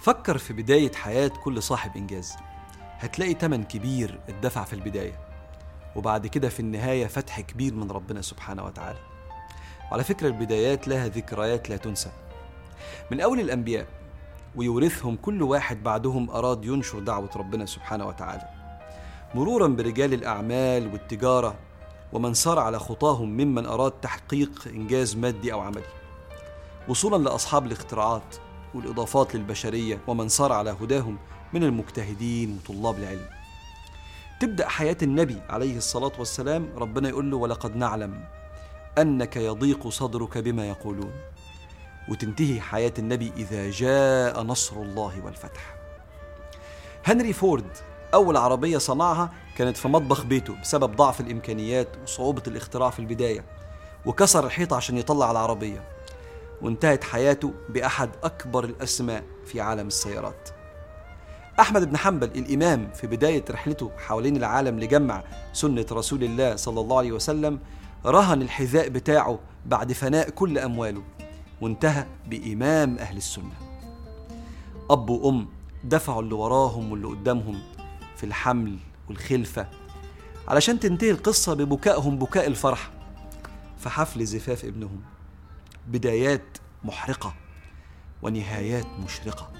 فكر في بداية حياة كل صاحب إنجاز. هتلاقي تمن كبير اتدفع في البداية وبعد كده في النهاية فتح كبير من ربنا سبحانه وتعالى. وعلى فكرة البدايات لها ذكريات لا تنسى. من أول الأنبياء ويورثهم كل واحد بعدهم أراد ينشر دعوة ربنا سبحانه وتعالى. مرورا برجال الأعمال والتجارة ومن سار على خطاهم ممن أراد تحقيق إنجاز مادي أو عملي. وصولا لأصحاب الاختراعات والإضافات للبشرية ومن سار على هداهم من المجتهدين وطلاب العلم. تبدأ حياة النبي عليه الصلاة والسلام ربنا يقول له ولقد نعلم أنك يضيق صدرك بما يقولون. وتنتهي حياة النبي إذا جاء نصر الله والفتح. هنري فورد أول عربية صنعها كانت في مطبخ بيته بسبب ضعف الإمكانيات وصعوبة الاختراع في البداية وكسر الحيطة عشان يطلع العربية. وانتهت حياته بأحد أكبر الأسماء في عالم السيارات. أحمد بن حنبل الإمام في بداية رحلته حوالين العالم لجمع سنة رسول الله صلى الله عليه وسلم رهن الحذاء بتاعه بعد فناء كل أمواله وانتهى بإمام أهل السنة. أب وأم دفعوا اللي وراهم واللي قدامهم في الحمل والخلفة علشان تنتهي القصة ببكائهم بكاء الفرح في حفل زفاف ابنهم. بدايات محرقة ونهايات مشرقة.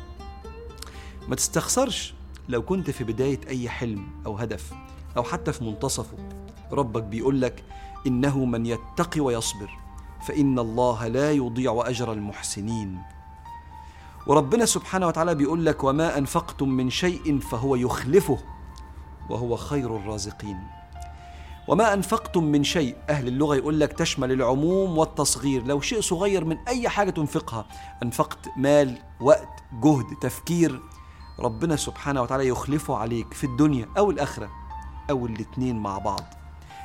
ما تستخسرش لو كنت في بداية أي حلم أو هدف أو حتى في منتصفه. ربك بيقول لك إنه من يتقي ويصبر فإن الله لا يضيع أجر المحسنين. وربنا سبحانه وتعالى بيقول لك وما أنفقتم من شيء فهو يخلفه وهو خير الرازقين. وما أنفقتم من شيء. أهل اللغة يقول لك تشمل العموم والتصغير. لو شيء صغير من أي حاجة تنفقها أنفقت مال وقت جهد تفكير ربنا سبحانه وتعالى يخلفه عليك في الدنيا أو الآخرة أو الاتنين مع بعض.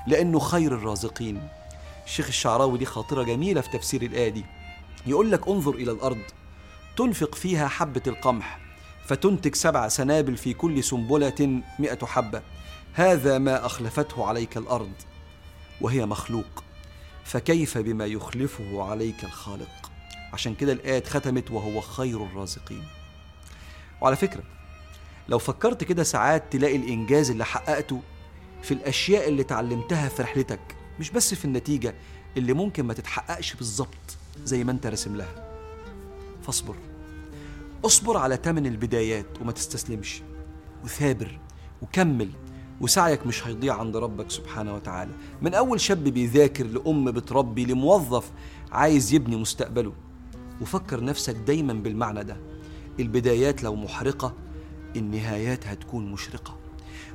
لأنه خير الرازقين. الشيخ الشعراوي دي خاطرة جميلة في تفسير الآية دي. يقول لك انظر إلى الأرض. تنفق فيها حبة القمح فتنتج سبع سنابل في كل سنبلة مئة حبة. هذا ما أخلفته عليك الأرض وهي مخلوق فكيف بما يخلفه عليك الخالق؟ عشان كده الآية ختمت وهو خير الرازقين. وعلى فكرة لو فكرت كده ساعات تلاقي الإنجاز اللي حققته في الأشياء اللي اتعلمتها في رحلتك مش بس في النتيجة اللي ممكن ما تتحققش بالظبط زي ما انت راسم لها. فاصبر. اصبر على تمن البدايات وما تستسلمش وثابر وكمل وسعيك مش هيضيع عند ربك سبحانه وتعالى. من أول شاب بيذاكر لأم بتربي لموظف عايز يبني مستقبله. وفكر نفسك دايما بالمعنى ده. البدايات لو محرقة النهايات هتكون مشرقة.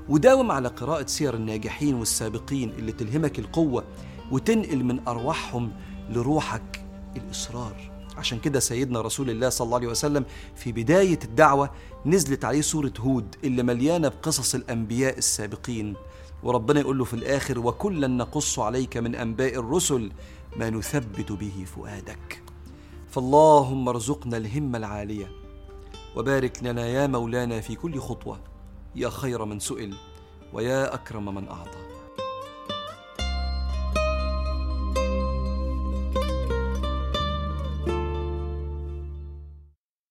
وداوم على قراءة سير الناجحين والسابقين اللي تلهمك القوة وتنقل من أرواحهم لروحك الإصرار. عشان كده سيدنا رسول الله صلى الله عليه وسلم في بداية الدعوة نزلت عليه سورة هود اللي مليانة بقصص الأنبياء السابقين. وربنا يقول له في الآخر وكلا نقص عليك من أنباء الرسل ما نثبت به فؤادك. فاللهم ارزقنا الهمة العالية. وبارك لنا يا مولانا في كل خطوة. يا خير من سئل ويا أكرم من أعطى.